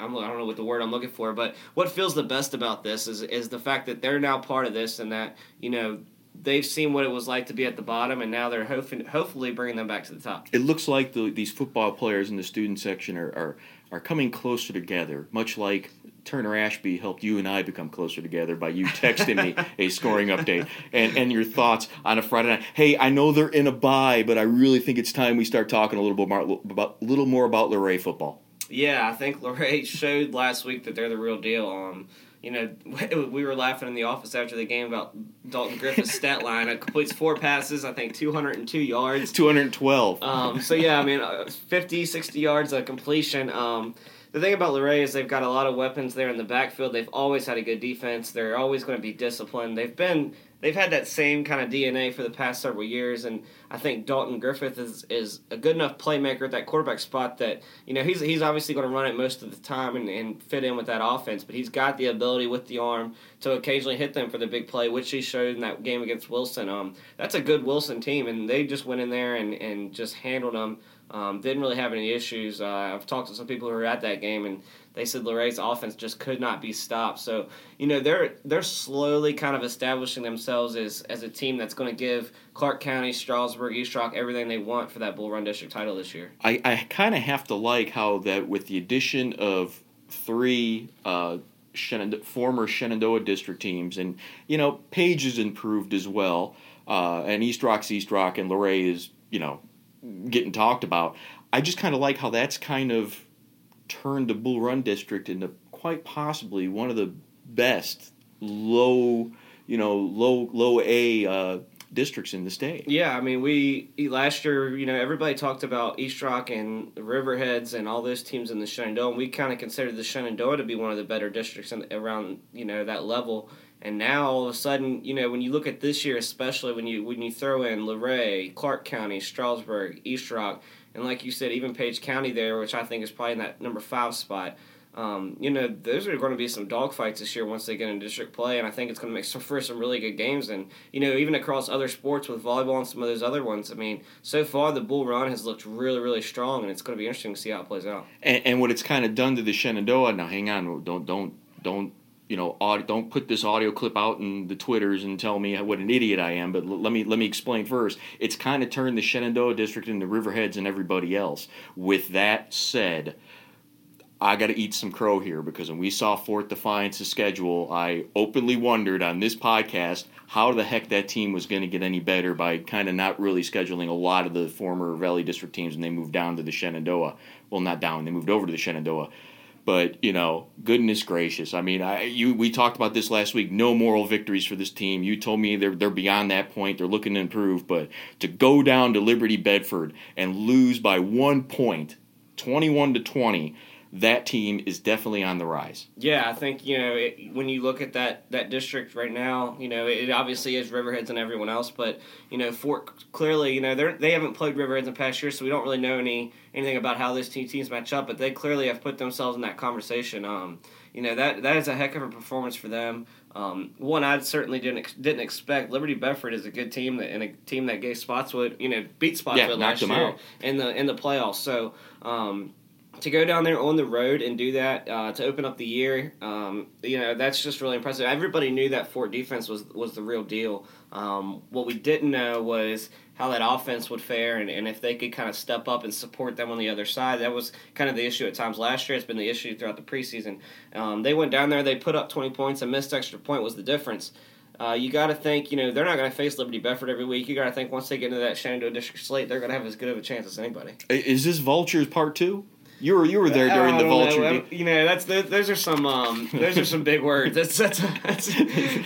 I'm, I don't know what the word I'm looking for, but what feels the best about this is is the fact that they're now part of this, and that you know they've seen what it was like to be at the bottom, and now they're hoping, hopefully bringing them back to the top. It looks like the, these football players in the student section are, are are coming closer together, much like Turner Ashby helped you and I become closer together by you texting me a scoring update and, and your thoughts on a Friday night. Hey, I know they're in a bye, but I really think it's time we start talking a little bit more about a little more about Luray football. Yeah, I think Luray showed last week that they're the real deal. Um, you know, we were laughing in the office after the game about Dalton Griffith's stat line. It completes four passes, I think 202 yards. 212. Um, so, yeah, I mean, uh, 50, 60 yards of completion. Um, the thing about Luray is they've got a lot of weapons there in the backfield. They've always had a good defense. They're always going to be disciplined. They've been they've had that same kind of DNA for the past several years, and I think Dalton Griffith is is a good enough playmaker at that quarterback spot that you know he's he's obviously going to run it most of the time and, and fit in with that offense, but he's got the ability with the arm to occasionally hit them for the big play, which he showed in that game against Wilson. Um, that's a good Wilson team, and they just went in there and and just handled them. Um, didn't really have any issues. Uh, I've talked to some people who were at that game, and they said Luray's offense just could not be stopped. So you know they're they're slowly kind of establishing themselves as as a team that's going to give Clarke County, Strasburg, East Rock everything they want for that Bull Run District title this year. I, I kind of have to like how that with the addition of three uh, former Shenandoah district teams, and you know Page has improved as well, uh, and East Rock's East Rock, and Luray is you know getting talked about. I just kind of like how that's kind of turned the Bull Run district into quite possibly one of the best low, you know, low low A uh, districts in the state. Yeah, I mean, we last year, you know, everybody talked about East Rock and Riverheads and all those teams in the Shenandoah, and we kind of considered the Shenandoah to be one of the better districts in, around, you know, that level. And now all of a sudden, you know, when you look at this year, especially when you when you throw in Luray, Clarke County, Strasburg, East Rock, and like you said, even Page County there, which I think is probably in that number five spot. Um, you know, those are going to be some dogfights this year once they get into district play, and I think it's going to make for some really good games. And you know, even across other sports with volleyball and some of those other ones, I mean, so far the Bull Run has looked really, really strong, and it's going to be interesting to see how it plays out. And, and what it's kind of done to the Shenandoah. Now, hang on, don't don't don't you know, audio, don't put this audio clip out in the twitters and tell me what an idiot I am. But l- let me let me explain first. It's kind of turned the Shenandoah district into Riverheads and everybody else. With that said, I got to eat some crow here because when we saw Fort Defiance's schedule, I openly wondered on this podcast how the heck that team was going to get any better by kind of not really scheduling a lot of the former Valley District teams when they moved down to the Shenandoah. Well, not down, they moved over to the Shenandoah. But you know, goodness gracious! I mean, I you we talked about this last week. No moral victories for this team. You told me they're they're beyond that point. They're looking to improve, but to go down to Liberty Bedford and lose by one point, twenty-one to twenty, that team is definitely on the rise. Yeah, I think you know it, when you look at that that district right now, you know it obviously is Riverheads and everyone else, but you know Fort clearly you know they they haven't played Riverheads in the past years, so we don't really know any anything about how those two teams match up. But they clearly have put themselves in that conversation. Um, you know that that is a heck of a performance for them. Um, one I certainly didn't didn't expect. Liberty Bedford is a good team that, and a team that gave Spotswood you know beat Spotswood Yeah, last year out. in the in the playoffs. So. Um, to go down there on the road and do that uh, to open up the year, um, you know, that's just really impressive. Everybody knew that Fort defense was was the real deal. Um, what we didn't know was how that offense would fare and, and if they could kind of step up and support them on the other side. That was kind of the issue at times last year. It's been the issue throughout the preseason. Um, they went down there, they put up 20 points, a missed extra point was the difference. Uh, you got to think, you know, they're not going to face Liberty Bedford every week. You got to think once they get into that Shenandoah District slate, they're going to have as good of a chance as anybody. Is this Vultures Part Two? You were you were there during the know. Vulture. You know, that's those, those are some um, those are some big words. That's that's a, that's,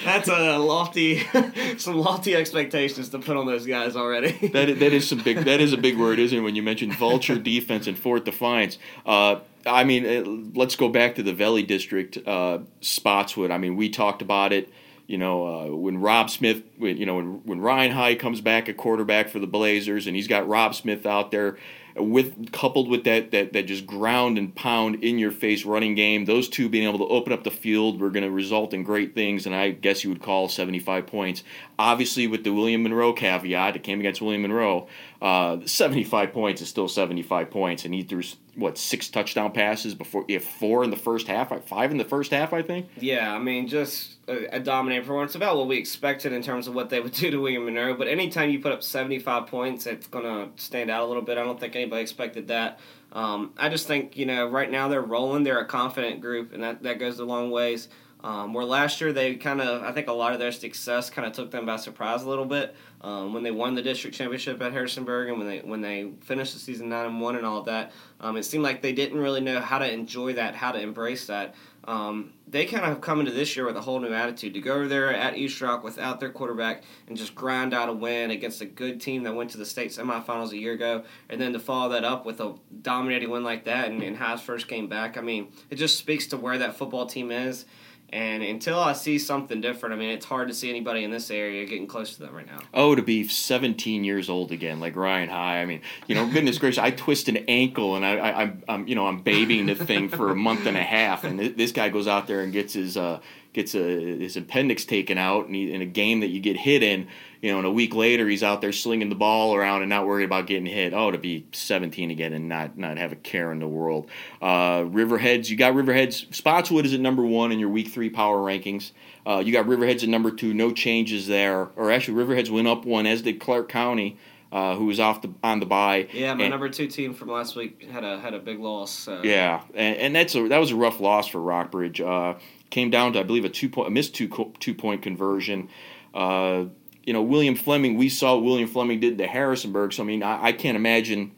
that's a lofty some lofty expectations to put on those guys already. That is, that is some big. That is a big word, isn't it? When you mentioned vulture defense and Fort Defiance. Uh, I mean, uh, let's go back to the Valley District, uh, Spotswood. I mean, we talked about it. You know, uh, when Rob Smith, when, you know, when when Ryan High comes back at quarterback for the Blazers, and he's got Rob Smith out there with coupled with that that that just ground and pound in your face running game. Those two being able to open up the field were going to result in great things, and I guess you would call 75 points. Obviously, with the William Monroe caveat, it came against William Monroe. Uh, 75 points is still 75 points, and he threw what six touchdown passes before, if four in the first half, five in the first half, I think. Yeah, I mean, just a, a dominant performance. About what we expected in terms of what they would do to William Monroe. But anytime you put up 75 points, it's to stand out a little bit. I don't think anybody expected that. Um, I just think, you know, right now they're rolling. They're a confident group, and that, that goes a long ways. Um, where last year they kind of, I think a lot of their success kind of took them by surprise a little bit um, when they won the district championship at Harrisonburg and when they when they finished the season nine and one and all of that. Um, it seemed like they didn't really know how to enjoy that, how to embrace that. Um, they kind of have come into this year with a whole new attitude to go over there at East Rock without their quarterback and just grind out a win against a good team that went to the state semifinals a year ago, and then to follow that up with a dominating win like that and, and High's first game back. I mean, it just speaks to where that football team is and until I see something different, I mean, it's hard to see anybody in this area getting close to them right now. Oh, to be 17 years old again, like Ryan High. I mean, you know, goodness gracious, I twist an ankle and I, I, I'm, you know, I'm babying the thing for a month and a half, and this guy goes out there and gets his, uh, gets a, his appendix taken out, and he, in a game that you get hit in you know, and a week later he's out there slinging the ball around and not worried about getting hit. Oh, to be 17 again and not not have a care in the world. Uh, Riverheads, you got Riverheads. Spotswood is at number one in your week three power rankings. Uh, you got Riverheads at number two. No changes there. Or actually, Riverheads went up one, as did Clarke County. Uh, who was off the on the bye? Yeah, my and, number two team from last week had a had a big loss. So. Yeah, and, and that's a that was a rough loss for Rockbridge. Uh, came down to I believe a two point a missed two two point conversion. Uh, you know, William Fleming, we saw William Fleming did to Harrisonburg. So, I mean, I, I, can't imagine,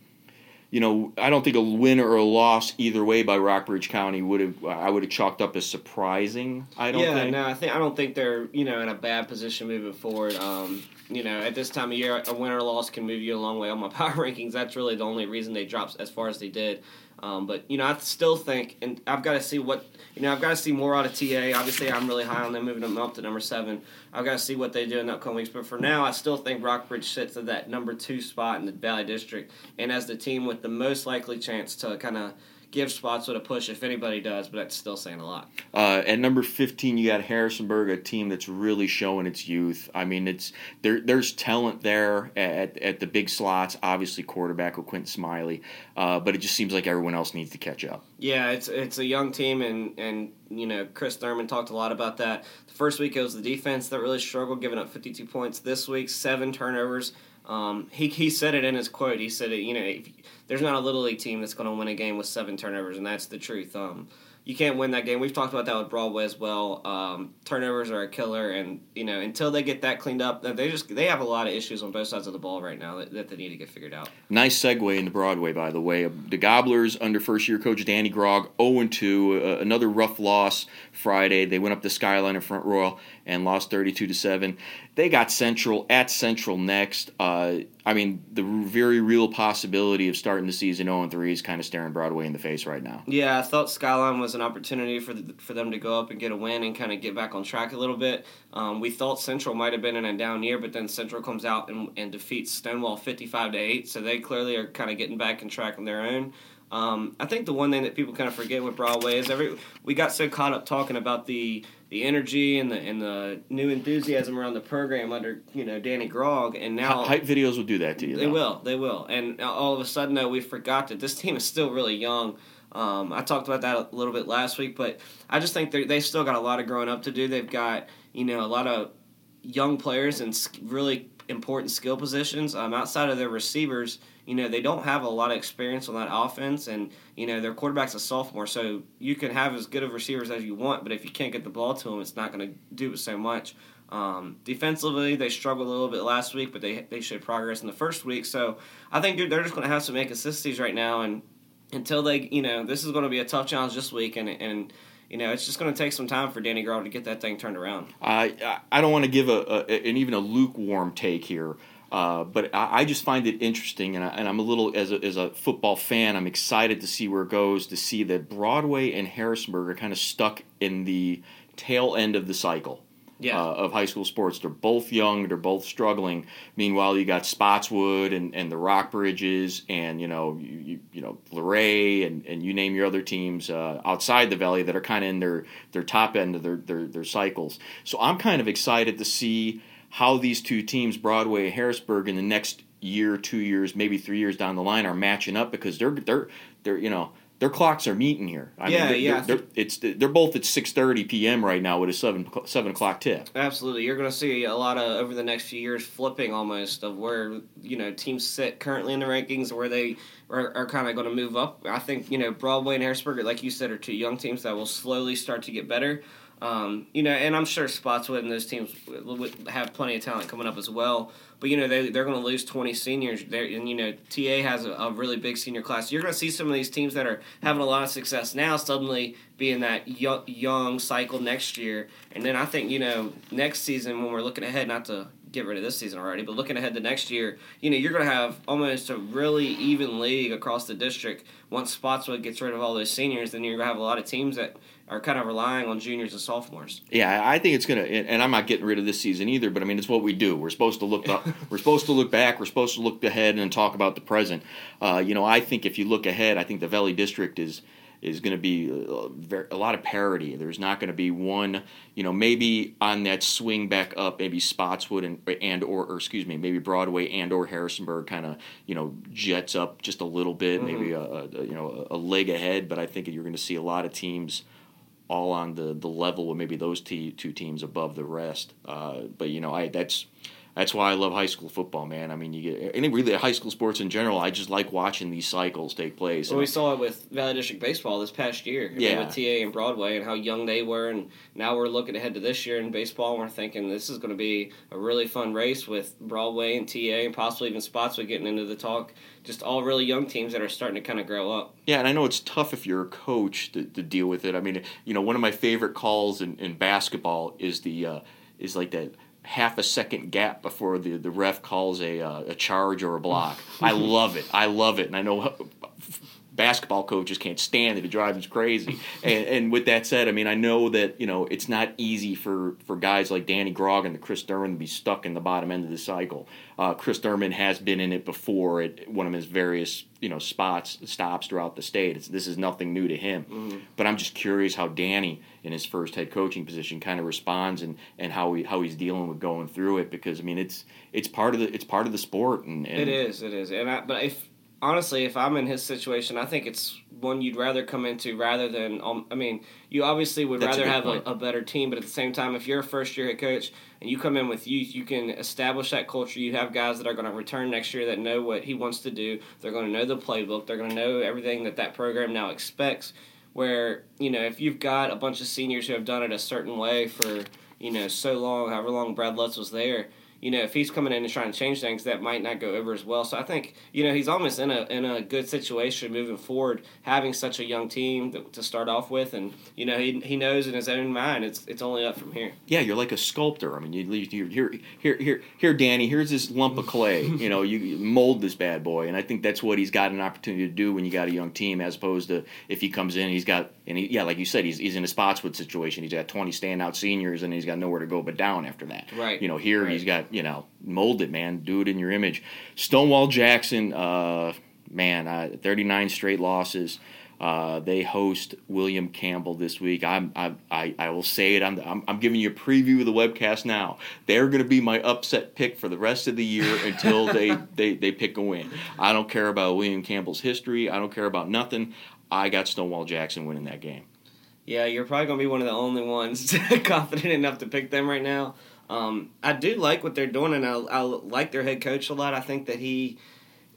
you know, I don't think a win or a loss either way by Rockbridge County would have, I would have chalked up as surprising. I don't think yeah, think. no, I think, I don't think they're, you know, in a bad position moving forward. Um, you know, at this time of year, a win or loss can move you a long way on my power rankings. That's really the only reason they dropped as far as they did. Um, but you know, I still think, and I've got to see what you know. I've got to see more out of TA. Obviously, I'm really high on them, moving them up to number seven. I've got to see what they do in the upcoming weeks. But for now, I still think Rockbridge sits at that number two spot in the Valley District, and as the team with the most likely chance to kind of give Spotswood a push if anybody does, but that's still saying a lot. Uh, at number 15, you got Harrisonburg, a team that's really showing its youth. I mean, it's there. There's talent there at, at the big slots. Obviously, quarterback with Quentin Smiley, uh, but it just seems like everyone else needs to catch up. Yeah, it's it's a young team, and and you know Chris Thurman talked a lot about that. The first week it was the defense that really struggled, giving up 52 points. This week, seven turnovers. Um, he he said it in his quote. He said, it, you know, if, there's not a little league team that's going to win a game with seven turnovers, and that's the truth. Um, you can't win that game. We've talked about that with Broadway as well. Um, turnovers are a killer, and you know until they get that cleaned up, they just they have a lot of issues on both sides of the ball right now that, that they need to get figured out. Nice segue into Broadway, by the way. The Gobblers under first year coach Danny Grog, 0 2, uh, another rough loss Friday. They went up to Skyline in Front Royal and lost 32 to seven. They got Central at Central next. Uh, I mean, the very real possibility of starting the season 0 3 is kind of staring Broadway in the face right now. Yeah, I thought Skyline was an opportunity for the, for them to go up and get a win and kind of get back on track a little bit. Um, we thought Central might have been in a down year, but then Central comes out and, and defeats Stonewall 55 to 8, so they clearly are kind of getting back on track on their own. Um, I think the one thing that people kind of forget with Broadway is every we got so caught up talking about the the energy and the and the new enthusiasm around the program under you know Danny Grog, and now hype videos will do that to you. They though. will, they will, and all of a sudden though we forgot that this team is still really young. Um, I talked about that a little bit last week, but I just think they they still got a lot of growing up to do. They've got you know a lot of young players and really important skill positions um, outside of their receivers you know, they don't have a lot of experience on that offense, and you know their quarterback's a sophomore, so you can have as good of receivers as you want, but if you can't get the ball to them, it's not going to do so much. Um, defensively, they struggled a little bit last week, but they they showed progress in the first week. So I think they're, just going to have some inconsistencies right now, and until they, you know, this is going to be a tough challenge this week, and and you know, it's just going to take some time for Danny Grog to get that thing turned around. I I don't want to give a, a, an even a lukewarm take here. Uh, but I, I, just find it interesting, and, I, am a little as a, as a football fan. I'm excited to see where it goes. To see that Broadway and Harrisburg are kind of stuck in the tail end of the cycle. Yeah. Uh, of high school sports. They're both young. They're both struggling. Meanwhile, you got Spotswood and, and the Rockbridges and you know you, you, you know Luray and, and you name your other teams uh, outside the valley that are kind of in their their top end of their, their their cycles. So I'm kind of excited to see how these two teams, Broadway and Harrisburg, in the next year, two years, maybe three years down the line, are matching up because they're they're they're you know their clocks are meeting here. I yeah, mean, they're, yeah. They're, they're, it's they're both at six thirty p.m. right now with a seven seven o'clock tip. Absolutely, you're going to see a lot of over the next few years flipping almost of where you know teams sit currently in the rankings, where they are, are kind of going to move up. I think you know Broadway and Harrisburg, like you said, are two young teams that will slowly start to get better. Um, you know, and I'm sure Spotswood and those teams would have plenty of talent coming up as well. But you know, they they're going to lose 20 seniors. They're, and you know, TA has a, a really big senior class. You're going to see some of these teams that are having a lot of success now suddenly be in that young, young cycle next year. And then I think you know, next season when we're looking ahead, not to get rid of this season already, but looking ahead to next year, you know, you're going to have almost a really even league across the district. Once Spotswood gets rid of all those seniors, then you're going to have a lot of teams that are kind of relying on juniors and sophomores. Yeah, I think it's gonna, and I'm not getting rid of this season either. But I mean, it's what we do. We're supposed to look up. we're supposed to look back. We're supposed to look ahead and talk about the present. Uh, you know, I think if you look ahead, I think the Valley District is is going to be a, a, lot of parity. There's not going to be one, you know, maybe on that swing back up, maybe Spotswood and and or, or excuse me, maybe Broadway and or Harrisonburg kind of you know jets up just a little bit, mm-hmm. maybe a, a, you know a leg ahead. But I think you're going to see a lot of teams all on the, the level of maybe those two teams above the rest. Uh, but you know, I that's that's why I love high school football, man. I mean, you get any really high school sports in general. I just like watching these cycles take place. Well, we saw it with Valley District baseball this past year. Yeah, with TA and Broadway and how young they were, and now we're looking ahead to this year in baseball. and We're thinking this is going to be a really fun race with Broadway and TA and possibly even Spotswood getting into the talk. Just all really young teams that are starting to kind of grow up. Yeah, and I know it's tough if you're a coach to, to deal with it. I mean, you know, one of my favorite calls in, in basketball is the uh, is like that half a second gap before the, the ref calls a, uh, a charge or a block. I love it. I love it. And I know basketball coaches can't stand it. It drives them crazy. and, and with that said, I mean, I know that, you know, it's not easy for, for guys like Danny Grog and the Chris Thurman to be stuck in the bottom end of the cycle. Uh, Chris Thurman has been in it before at one of his various, you know, spots, stops throughout the state. It's, this is nothing new to him. Mm-hmm. But I'm just curious how Danny, in his first head coaching position, kind of responds and, and how he how he's dealing with going through it because I mean it's it's part of the it's part of the sport and, and it is it is and I, but if honestly, if I'm in his situation, I think it's one you'd rather come into rather than. Um, I mean, you obviously would That's rather a have a, a, better team, but at the same time, if you're a first year head coach and you come in with youth, you can establish that culture. You have guys that are going to return next year that know what he wants to do. They're going to know the playbook. They're going to know everything that that program now expects. Where you know, if you've got a bunch of seniors who have done it a certain way for you know so long, however long Brad Lutz was there you know, if he's coming in and trying to change things, that might not go over as well. So I think, you know, he's almost in a in a good situation moving forward, having such a young team to, to start off with, and you know, he, he knows in his own mind it's it's only up from here. Yeah, you're like a sculptor. I mean, you you here here here here, Danny. Here's this lump of clay. you know, you mold this bad boy, and I think that's what he's got an opportunity to do when you got a young team, as opposed to if he comes in, he's got and he, yeah, like you said, he's he's in a Spotswood situation. He's got 20 standout seniors, and he's got nowhere to go but down after that. Right. You know, here right. he's got you know, mold it, man. Do it in your image. Stonewall Jackson, uh, man, uh, 39 straight losses. Uh, they host William Campbell this week. I'm, I, I, I will say it. I'm, I'm, I'm, giving you a preview of the webcast now. They're going to be my upset pick for the rest of the year until they, they, they pick a win. I don't care about William Campbell's history. I don't care about nothing. I got Stonewall Jackson winning that game. Yeah, you're probably going to be one of the only ones confident enough to pick them right now. Um, I do like what they're doing, and I, I like their head coach a lot. I think that he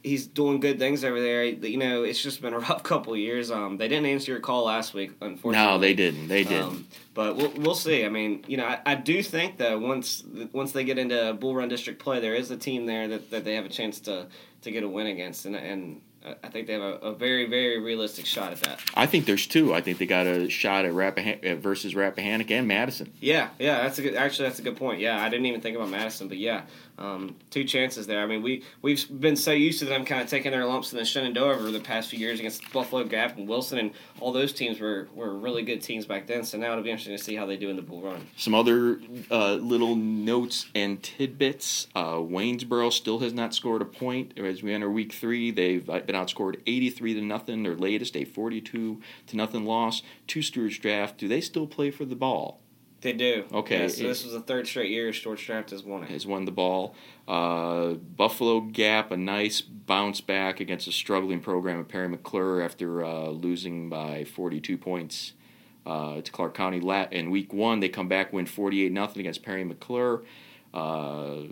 he's doing good things over there. You know, it's just been a rough couple years. Um, they didn't answer your call last week, unfortunately. No, they didn't. They didn't. Um, but we'll, we'll see. I mean, you know, I, I do think that once once they get into Bull Run District play, there is a team there that, that they have a chance to to get a win against, and and I think they have a, a, very, very realistic shot at that. I think there's two. I think they got a shot at Rappahannock versus Rappahannock and Madison. Yeah, yeah, that's a good. Actually, that's a good point. Yeah, I didn't even think about Madison, but yeah, um, two chances there. I mean, we we've been so used to them kind of taking their lumps in the Shenandoah over the past few years against Buffalo Gap and Wilson, and all those teams were, were really good teams back then. So now it'll be interesting to see how they do in the Bull Run. Some other uh, little notes and tidbits. Uh, Waynesboro still has not scored a point as we enter week three. They've uh, been outscored eighty three to nothing. Their latest a forty two to nothing loss. To Stuarts Draft. Do they still play for the ball? They do. Okay. Yeah, so this was the third straight year Stuarts Draft has won it. Has won the ball. Uh, Buffalo Gap, a nice bounce back against a struggling program at Parry McCluer after uh, losing by 42 points uh, to Clarke County. Lat in week one, they come back, win 48 nothing against Parry McCluer. Uh,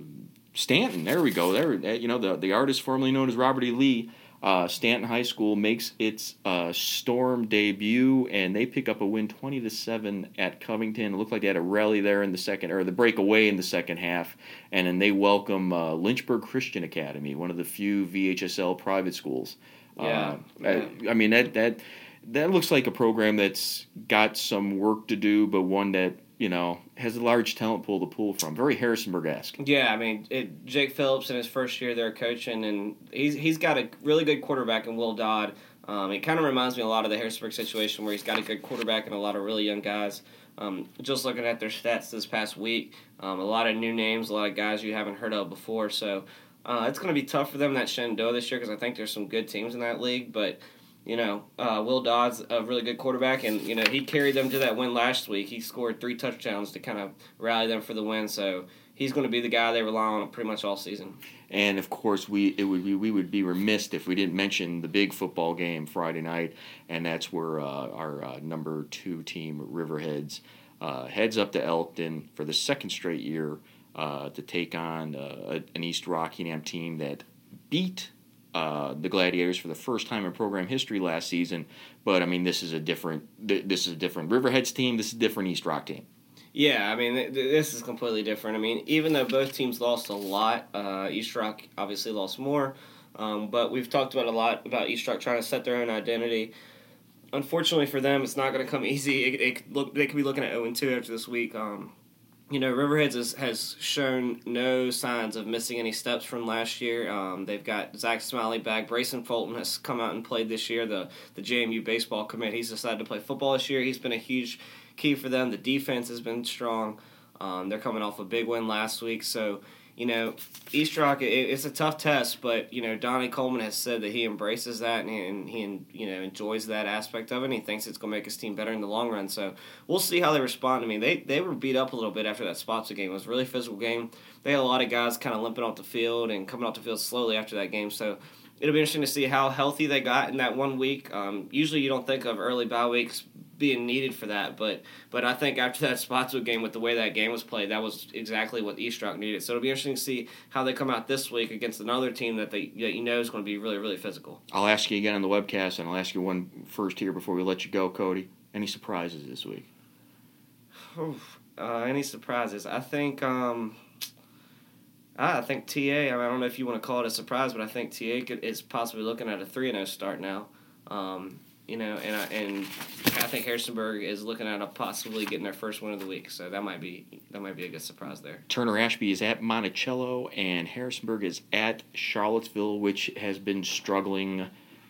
Staunton, there we go. There, you know the the artist formerly known as Robert E. Lee Uh, Staunton High School makes its uh, storm debut, and they pick up a win, twenty to seven at Covington. It looked like they had a rally there in the second, or the breakaway in the second half, and then they welcome uh, Lynchburg Christian Academy, one of the few VHSL private schools. Yeah, Uh, I, I mean that that that looks like a program that's got some work to do, but one that you know has a large talent pool to pull from. Very Harrisonburg esque. Yeah, I mean, it, Jake Phillips in his first year there coaching, and he's he's got a really good quarterback in Will Dodd. Um, it kind of reminds me a lot of the Harrisonburg situation where he's got a good quarterback and a lot of really young guys. Um, just looking at their stats this past week, um, a lot of new names, a lot of guys you haven't heard of before. So uh, it's going to be tough for them that Shenandoah this year because I think there's some good teams in that league. But you know, uh, Will Dodd's a really good quarterback, and you know he carried them to that win last week. He scored three touchdowns to kind of rally them for the win. So he's going to be the guy they rely on pretty much all season. And of course, we it would be we would be remiss if we didn't mention the big football game Friday night, and that's where uh, our uh, number two team Riverheads uh, heads up to Elkton for the second straight year uh, to take on uh, an East Rockingham team that beat uh, the Gladiators for the first time in program history last season. But I mean, this is a different th- this is a different Riverheads team. This is a different East Rock team. Yeah, I mean, th- th- this is completely different. I mean, even though both teams lost a lot, uh, East Rock obviously lost more. Um, but we've talked about a lot about East Rock trying to set their own identity. Unfortunately for them, it's not going to come easy. It, it look they could be looking at zero and two after this week. Um, you know, Riverheads has, has shown no signs of missing any steps from last year. Um, they've got Zach Smiley back. Brayson Fulton has come out and played this year. The the JMU baseball commit. He's decided to play football this year. He's been a huge key for them. The defense has been strong. Um, they're coming off a big win last week, so you know East Rock. It, it's a tough test, but you know Donnie Coleman has said that he embraces that and he, and he you know enjoys that aspect of it. and He thinks it's going to make his team better in the long run. So we'll see how they respond. I mean, they they were beat up a little bit after that Spotswood game. It was a really physical game. They had a lot of guys kind of limping off the field and coming off the field slowly after that game. So it'll be interesting to see how healthy they got in that one week. Um, usually, you don't think of early bye weeks being needed for that, but but I think after that Spotswood game, with the way that game was played, that was exactly what East Rock needed. So it'll be interesting to see how they come out this week against another team that they that you know is going to be really really physical. I'll ask you again on the webcast, and I'll ask you one first here before we let you go, Cody. Any surprises this week? Oof. Uh, any surprises? I think. Um, I think TA. I, mean, I don't know if you want to call it a surprise, but I think TA could, is possibly looking at a three and zero start now. Um, you know, and I, and I think Harrisonburg is looking at possibly getting their first win of the week. So that might be that might be a good surprise there. Turner Ashby is at Monticello, and Harrisonburg is at Charlottesville, which has been struggling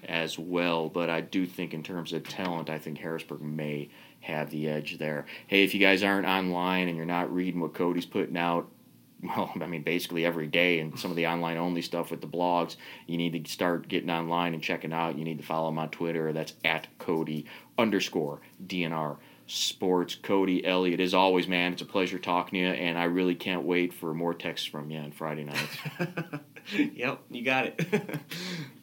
as well. But I do think, in terms of talent, I think Harrisburg may have the edge there. Hey, if you guys aren't online and you're not reading what Cody's putting out, well, I mean, basically every day, and some of the online only stuff with the blogs, you need to start getting online and checking out. You need to follow him on Twitter. That's at Cody underscore DNR Sports. Cody Elliott, as always, man, it's a pleasure talking to you, and I really can't wait for more texts from you on Friday nights. yep, you got it.